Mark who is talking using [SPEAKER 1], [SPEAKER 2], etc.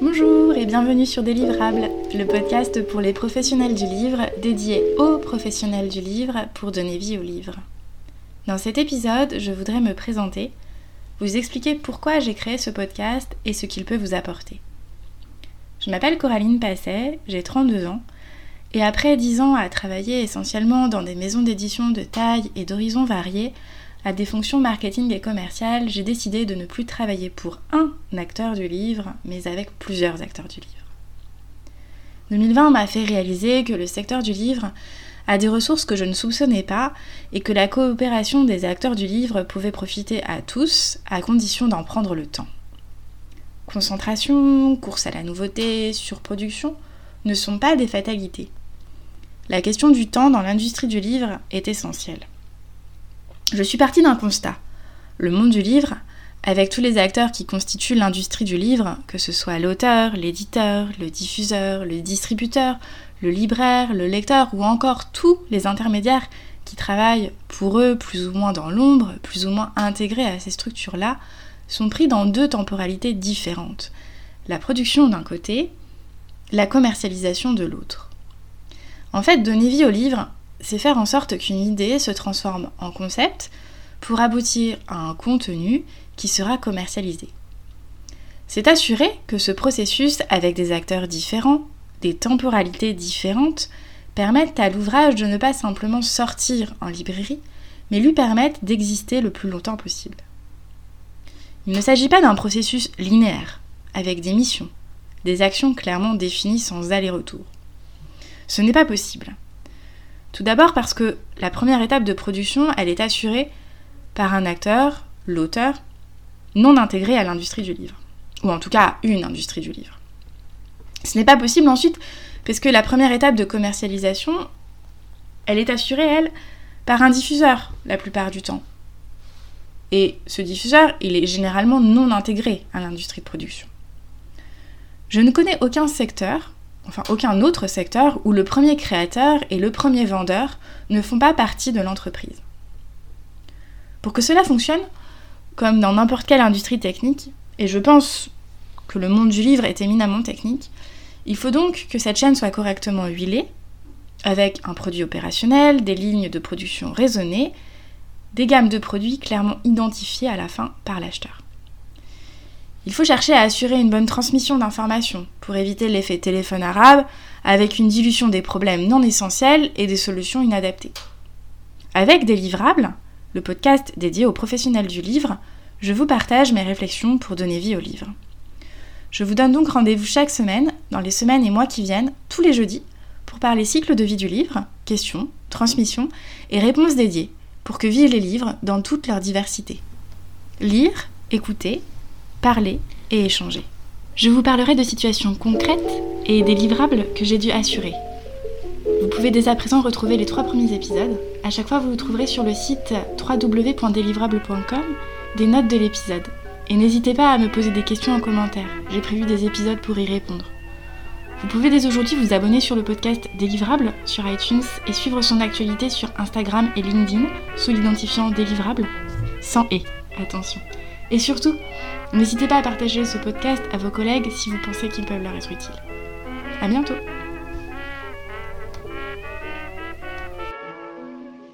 [SPEAKER 1] Bonjour et bienvenue sur Délivrables, le podcast pour les professionnels du livre, dédié aux professionnels du livre pour donner vie au livre. Dans cet épisode, je voudrais me présenter, vous expliquer pourquoi j'ai créé ce podcast et ce qu'il peut vous apporter. Je m'appelle Coraline Passet, j'ai 32 ans, et après 10 ans à travailler essentiellement dans des maisons d'édition de taille et d'horizons variés, à des fonctions marketing et commerciales, j'ai décidé de ne plus travailler pour un acteur du livre, mais avec plusieurs acteurs du livre. 2020 m'a fait réaliser que le secteur du livre a des ressources que je ne soupçonnais pas et que la coopération des acteurs du livre pouvait profiter à tous à condition d'en prendre le temps. Concentration, course à la nouveauté, surproduction ne sont pas des fatalités. La question du temps dans l'industrie du livre est essentielle. Je suis partie d'un constat. Le monde du livre, avec tous les acteurs qui constituent l'industrie du livre, que ce soit l'auteur, l'éditeur, le diffuseur, le distributeur, le libraire, le lecteur ou encore tous les intermédiaires qui travaillent pour eux plus ou moins dans l'ombre, plus ou moins intégrés à ces structures-là, sont pris dans deux temporalités différentes. La production d'un côté, la commercialisation de l'autre. En fait, donner vie au livre, c'est faire en sorte qu'une idée se transforme en concept pour aboutir à un contenu qui sera commercialisé. C'est assurer que ce processus, avec des acteurs différents, des temporalités différentes, permette à l'ouvrage de ne pas simplement sortir en librairie, mais lui permette d'exister le plus longtemps possible. Il ne s'agit pas d'un processus linéaire, avec des missions, des actions clairement définies sans aller-retour. Ce n'est pas possible. Tout d'abord parce que la première étape de production, elle est assurée par un acteur, l'auteur, non intégré à l'industrie du livre. Ou en tout cas à une industrie du livre. Ce n'est pas possible ensuite parce que la première étape de commercialisation, elle est assurée, elle, par un diffuseur la plupart du temps. Et ce diffuseur, il est généralement non intégré à l'industrie de production. Je ne connais aucun secteur enfin aucun autre secteur où le premier créateur et le premier vendeur ne font pas partie de l'entreprise. Pour que cela fonctionne, comme dans n'importe quelle industrie technique, et je pense que le monde du livre est éminemment technique, il faut donc que cette chaîne soit correctement huilée, avec un produit opérationnel, des lignes de production raisonnées, des gammes de produits clairement identifiées à la fin par l'acheteur. Il faut chercher à assurer une bonne transmission d'informations pour éviter l'effet téléphone arabe avec une dilution des problèmes non essentiels et des solutions inadaptées. Avec des le podcast dédié aux professionnels du livre, je vous partage mes réflexions pour donner vie au livre. Je vous donne donc rendez-vous chaque semaine, dans les semaines et mois qui viennent, tous les jeudis, pour parler cycle de vie du livre, questions, transmission et réponses dédiées, pour que vivent les livres dans toute leur diversité. Lire, écouter, parler et échanger. Je vous parlerai de situations concrètes et des livrables que j'ai dû assurer. Vous pouvez dès à présent retrouver les trois premiers épisodes. À chaque fois, vous trouverez sur le site www.délivrable.com des notes de l'épisode. Et n'hésitez pas à me poser des questions en commentaire. J'ai prévu des épisodes pour y répondre. Vous pouvez dès aujourd'hui vous abonner sur le podcast Délivrable sur iTunes et suivre son actualité sur Instagram et LinkedIn sous l'identifiant Délivrable sans et, attention. Et surtout, n'hésitez pas à partager ce podcast à vos collègues si vous pensez qu'ils peuvent leur être utiles. À bientôt